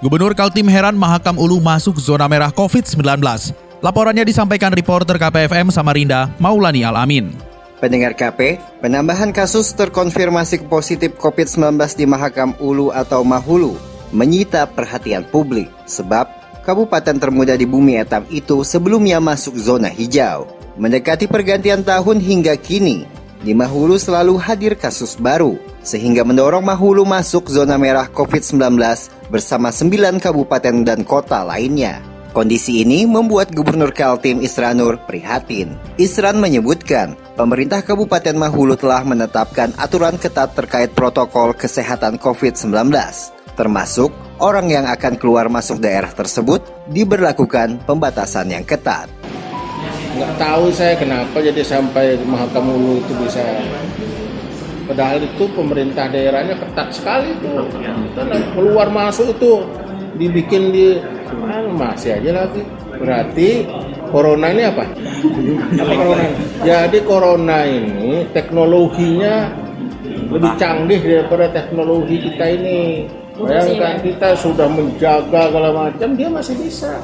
Gubernur Kaltim heran Mahakam Ulu masuk zona merah COVID-19. Laporannya disampaikan reporter KPFM Samarinda, Maulani Alamin. Pendengar KP, penambahan kasus terkonfirmasi positif COVID-19 di Mahakam Ulu atau Mahulu menyita perhatian publik sebab kabupaten termuda di bumi etam itu sebelumnya masuk zona hijau. Mendekati pergantian tahun hingga kini, di Mahulu selalu hadir kasus baru, sehingga mendorong Mahulu masuk zona merah COVID-19 bersama 9 kabupaten dan kota lainnya. Kondisi ini membuat Gubernur Kaltim Isranur prihatin. Isran menyebutkan, pemerintah Kabupaten Mahulu telah menetapkan aturan ketat terkait protokol kesehatan COVID-19, termasuk orang yang akan keluar masuk daerah tersebut diberlakukan pembatasan yang ketat nggak tahu saya kenapa jadi sampai Mahakam Ulu itu bisa padahal itu pemerintah daerahnya ketat sekali tuh keluar masuk itu dibikin di ah, masih aja lagi berarti corona ini apa? corona? Jadi corona ini teknologinya lebih canggih daripada teknologi kita ini. Bayangkan kita sudah menjaga segala macam, dia masih bisa.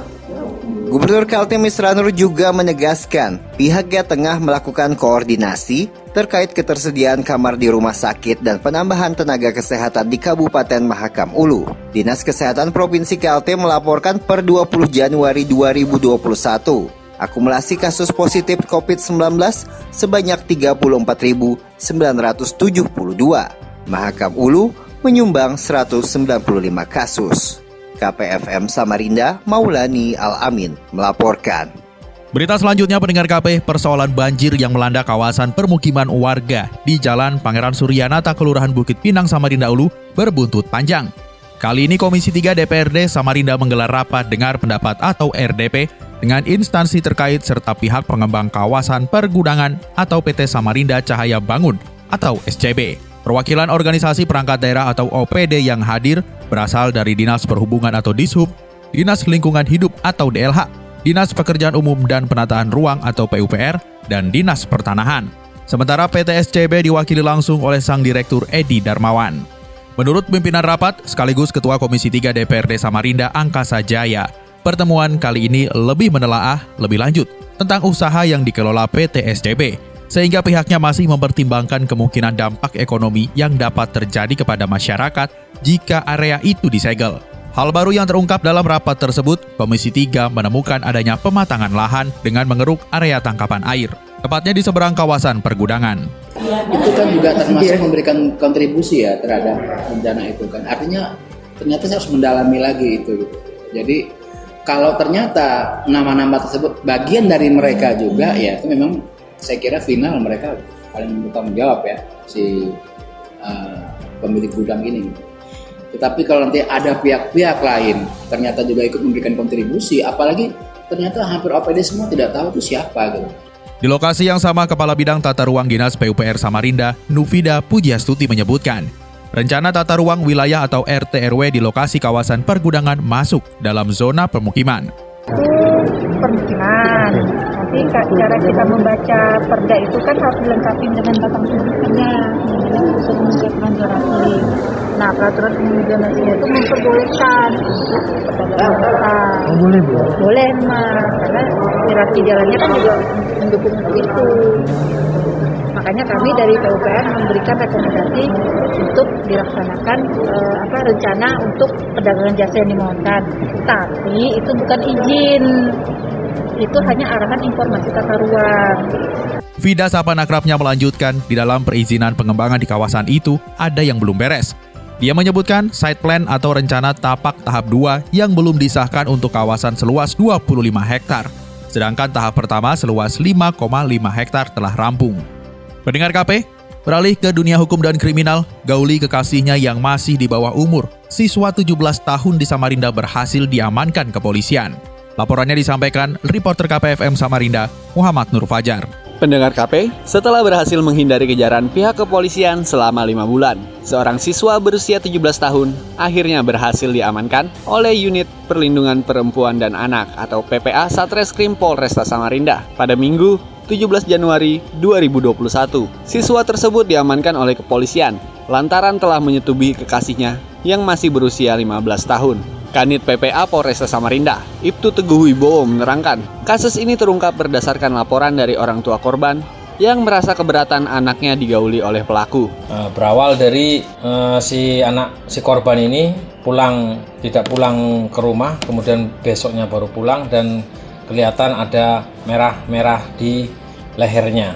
Gubernur Kaltim Isranur juga menegaskan pihaknya tengah melakukan koordinasi terkait ketersediaan kamar di rumah sakit dan penambahan tenaga kesehatan di Kabupaten Mahakam Ulu. Dinas Kesehatan Provinsi Kaltim melaporkan per 20 Januari 2021 akumulasi kasus positif COVID-19 sebanyak 34.972. Mahakam Ulu menyumbang 195 kasus. KPFM Samarinda, Maulani Al-Amin melaporkan. Berita selanjutnya pendengar KP, persoalan banjir yang melanda kawasan permukiman warga di Jalan Pangeran Suryanata, Kelurahan Bukit Pinang, Samarinda Ulu berbuntut panjang. Kali ini Komisi 3 DPRD Samarinda menggelar rapat dengar pendapat atau RDP dengan instansi terkait serta pihak pengembang kawasan pergudangan atau PT Samarinda Cahaya Bangun atau SCB. Perwakilan organisasi perangkat daerah atau OPD yang hadir berasal dari Dinas Perhubungan atau Dishub, Dinas Lingkungan Hidup atau DLH, Dinas Pekerjaan Umum dan Penataan Ruang atau PUPR, dan Dinas Pertanahan. Sementara PT SCB diwakili langsung oleh Sang Direktur Edi Darmawan. Menurut pimpinan rapat sekaligus Ketua Komisi 3 DPRD Samarinda Angkasa Jaya, pertemuan kali ini lebih menelaah lebih lanjut tentang usaha yang dikelola PT SCB sehingga pihaknya masih mempertimbangkan kemungkinan dampak ekonomi yang dapat terjadi kepada masyarakat jika area itu disegel. Hal baru yang terungkap dalam rapat tersebut, Komisi 3 menemukan adanya pematangan lahan dengan mengeruk area tangkapan air, tepatnya di seberang kawasan pergudangan. Itu kan juga termasuk memberikan kontribusi ya terhadap rencana itu kan. Artinya ternyata saya harus mendalami lagi itu. Gitu. Jadi kalau ternyata nama-nama tersebut bagian dari mereka juga ya itu memang saya kira final mereka paling bertanggung jawab ya si uh, pemilik gudang ini. Tetapi kalau nanti ada pihak-pihak lain ternyata juga ikut memberikan kontribusi, apalagi ternyata hampir OPD semua tidak tahu itu siapa gitu. Di lokasi yang sama, Kepala Bidang Tata Ruang Dinas PUPR Samarinda, Nufida Pujiastuti menyebutkan, rencana tata ruang wilayah atau RT/RW di lokasi kawasan pergudangan masuk dalam zona permukiman. Itu permukiman, nanti cara kita membaca perda itu kan harus dilengkapi dengan batang untuk menunjukkan zonasi. Nah peraturan zonasinya itu memperbolehkan. Oh, boleh bu? Boleh mah, karena irasi jalannya kan juga mendukung itu. Makanya kami dari PUPR memberikan rekomendasi untuk dilaksanakan eh, apa rencana untuk perdagangan jasa yang dimohonkan. Tapi itu bukan izin, itu hanya arahan informasi tata ruang. Vida Sapan akrabnya melanjutkan, di dalam perizinan pengembangan di kawasan itu ada yang belum beres. Dia menyebutkan site plan atau rencana tapak tahap 2 yang belum disahkan untuk kawasan seluas 25 hektar. Sedangkan tahap pertama seluas 5,5 hektar telah rampung. Pendengar KP, beralih ke dunia hukum dan kriminal, Gauli kekasihnya yang masih di bawah umur siswa 17 tahun di Samarinda berhasil diamankan kepolisian. Laporannya disampaikan reporter KPFM Samarinda, Muhammad Nur Fajar. Pendengar KP, setelah berhasil menghindari kejaran pihak kepolisian selama lima bulan, seorang siswa berusia 17 tahun akhirnya berhasil diamankan oleh Unit Perlindungan Perempuan dan Anak atau PPA Satreskrim Polresta Samarinda pada Minggu 17 Januari 2021. Siswa tersebut diamankan oleh kepolisian lantaran telah menyetubuhi kekasihnya yang masih berusia 15 tahun. Kanit PPA Polresta Samarinda, Ibtu Teguh Wibowo menerangkan, kasus ini terungkap berdasarkan laporan dari orang tua korban yang merasa keberatan anaknya digauli oleh pelaku. Uh, berawal dari uh, si anak si korban ini pulang tidak pulang ke rumah, kemudian besoknya baru pulang dan kelihatan ada merah-merah di lehernya,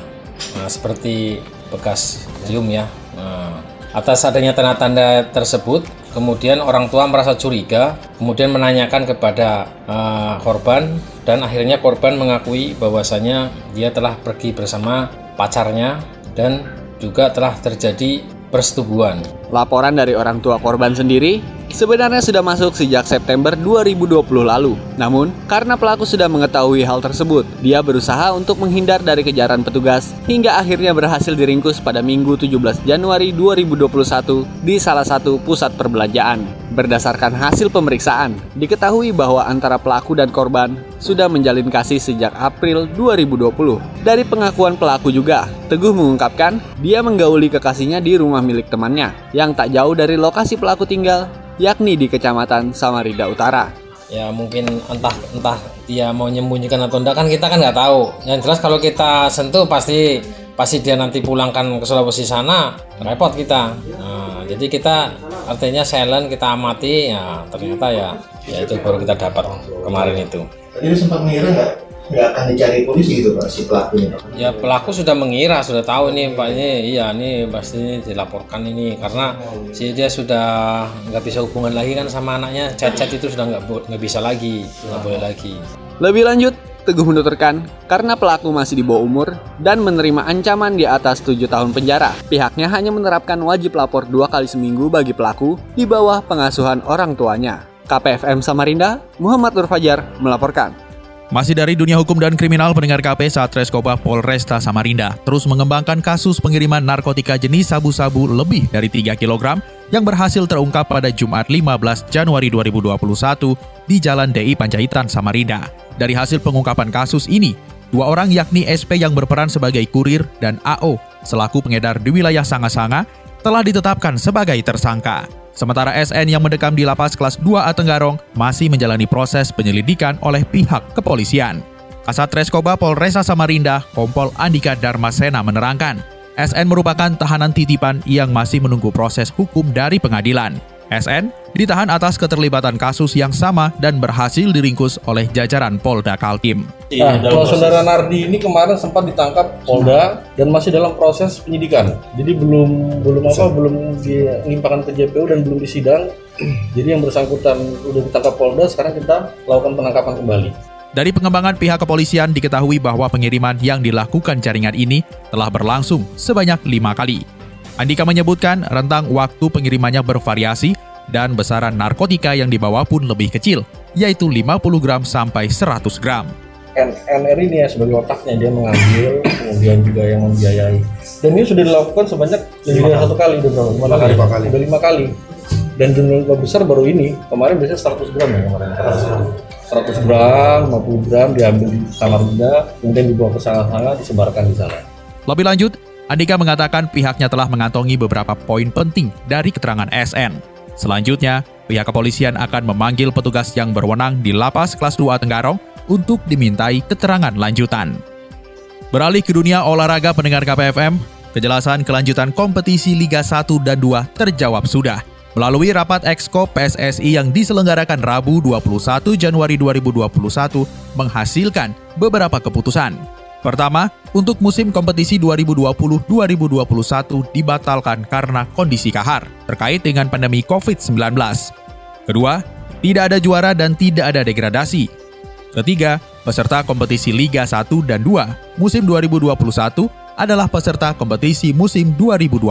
nah, seperti bekas cium ya. Nah, atas adanya tanda-tanda tersebut, Kemudian orang tua merasa curiga, kemudian menanyakan kepada uh, korban dan akhirnya korban mengakui bahwasanya dia telah pergi bersama pacarnya dan juga telah terjadi persetubuhan. Laporan dari orang tua korban sendiri sebenarnya sudah masuk sejak September 2020 lalu. Namun, karena pelaku sudah mengetahui hal tersebut, dia berusaha untuk menghindar dari kejaran petugas hingga akhirnya berhasil diringkus pada Minggu 17 Januari 2021 di salah satu pusat perbelanjaan. Berdasarkan hasil pemeriksaan, diketahui bahwa antara pelaku dan korban sudah menjalin kasih sejak April 2020. Dari pengakuan pelaku juga, Teguh mengungkapkan dia menggauli kekasihnya di rumah milik temannya yang tak jauh dari lokasi pelaku tinggal, yakni di Kecamatan Samarinda Utara. Ya mungkin entah entah dia mau menyembunyikan atau enggak kan kita kan nggak tahu. Yang jelas kalau kita sentuh pasti pasti dia nanti pulangkan ke Sulawesi sana repot kita. Nah, jadi kita artinya silent kita amati ya ternyata ya ya itu baru kita dapat kemarin itu tadi sempat mengira nggak nggak akan dicari polisi gitu pak si pelakunya ya pelaku sudah mengira sudah tahu ini pak ini iya ini pasti dilaporkan ini karena si dia sudah nggak bisa hubungan lagi kan sama anaknya cacat itu sudah nggak nggak bisa lagi nggak boleh lagi lebih lanjut Teguh menuturkan, karena pelaku masih di bawah umur dan menerima ancaman di atas 7 tahun penjara, pihaknya hanya menerapkan wajib lapor dua kali seminggu bagi pelaku di bawah pengasuhan orang tuanya. KPFM Samarinda, Muhammad Nur Fajar melaporkan. Masih dari dunia hukum dan kriminal, pendengar KP Satreskoba Polresta Samarinda terus mengembangkan kasus pengiriman narkotika jenis sabu-sabu lebih dari 3 kg yang berhasil terungkap pada Jumat 15 Januari 2021 di Jalan DI Panjaitan, Samarinda. Dari hasil pengungkapan kasus ini, dua orang yakni SP yang berperan sebagai kurir dan AO selaku pengedar di wilayah Sanga-Sanga telah ditetapkan sebagai tersangka. Sementara SN yang mendekam di lapas kelas 2A Tenggarong masih menjalani proses penyelidikan oleh pihak kepolisian. Kasat Reskoba Polresa Samarinda, Kompol Andika Darmasena menerangkan, SN merupakan tahanan titipan yang masih menunggu proses hukum dari pengadilan. SN ditahan atas keterlibatan kasus yang sama dan berhasil diringkus oleh jajaran Polda Kaltim. Nah, kalau saudara Nardi ini kemarin sempat ditangkap Polda dan masih dalam proses penyidikan. Jadi belum belum apa belum dilimpahkan ke JPU dan belum disidang. Jadi yang bersangkutan sudah ditangkap Polda, sekarang kita lakukan penangkapan kembali. Dari pengembangan pihak kepolisian diketahui bahwa pengiriman yang dilakukan jaringan ini telah berlangsung sebanyak lima kali. Andika menyebutkan rentang waktu pengirimannya bervariasi dan besaran narkotika yang dibawa pun lebih kecil, yaitu 50 gram sampai 100 gram. NR ini ya sebagai otaknya dia mengambil, kemudian juga yang membiayai. Dan ini sudah dilakukan sebanyak lima satu kali, udah berapa? Lima, kali. Lima kali. Udah lima kali. Dan jumlah besar baru ini, kemarin biasanya 100 gram ya kemarin. 100 gram, 50 gram diambil di Samarinda, kemudian dibawa ke sana, disebarkan di sana. Lebih lanjut, Andika mengatakan pihaknya telah mengantongi beberapa poin penting dari keterangan SN. Selanjutnya, pihak kepolisian akan memanggil petugas yang berwenang di lapas kelas 2 Tenggarong untuk dimintai keterangan lanjutan. Beralih ke dunia olahraga pendengar KPFM, kejelasan kelanjutan kompetisi Liga 1 dan 2 terjawab sudah. Melalui rapat Exco PSSI yang diselenggarakan Rabu 21 Januari 2021 menghasilkan beberapa keputusan. Pertama, untuk musim kompetisi 2020-2021 dibatalkan karena kondisi kahar terkait dengan pandemi COVID-19. Kedua, tidak ada juara dan tidak ada degradasi. Ketiga, peserta kompetisi Liga 1 dan 2 musim 2021 adalah peserta kompetisi musim 2020.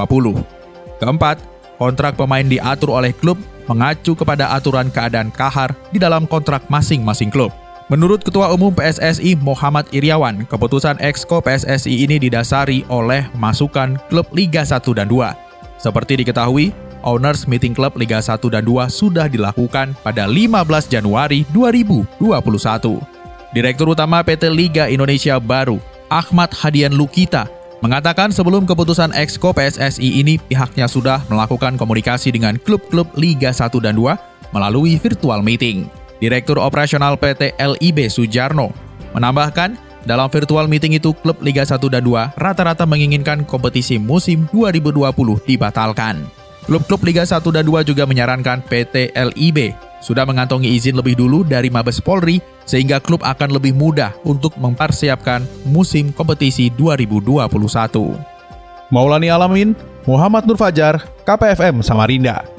Keempat, kontrak pemain diatur oleh klub mengacu kepada aturan keadaan kahar di dalam kontrak masing-masing klub. Menurut Ketua Umum PSSI Muhammad Iriawan, keputusan Exco PSSI ini didasari oleh masukan klub Liga 1 dan 2. Seperti diketahui, Owners Meeting Club Liga 1 dan 2 sudah dilakukan pada 15 Januari 2021. Direktur Utama PT Liga Indonesia Baru, Ahmad Hadian Lukita, mengatakan sebelum keputusan Exco PSSI ini pihaknya sudah melakukan komunikasi dengan klub-klub Liga 1 dan 2 melalui virtual meeting. Direktur Operasional PT LIB Sujarno menambahkan, dalam virtual meeting itu klub Liga 1 dan 2 rata-rata menginginkan kompetisi musim 2020 dibatalkan. Klub-klub Liga 1 dan 2 juga menyarankan PT LIB sudah mengantongi izin lebih dulu dari Mabes Polri sehingga klub akan lebih mudah untuk mempersiapkan musim kompetisi 2021. Maulani Alamin, Muhammad Nur Fajar, KPFM Samarinda.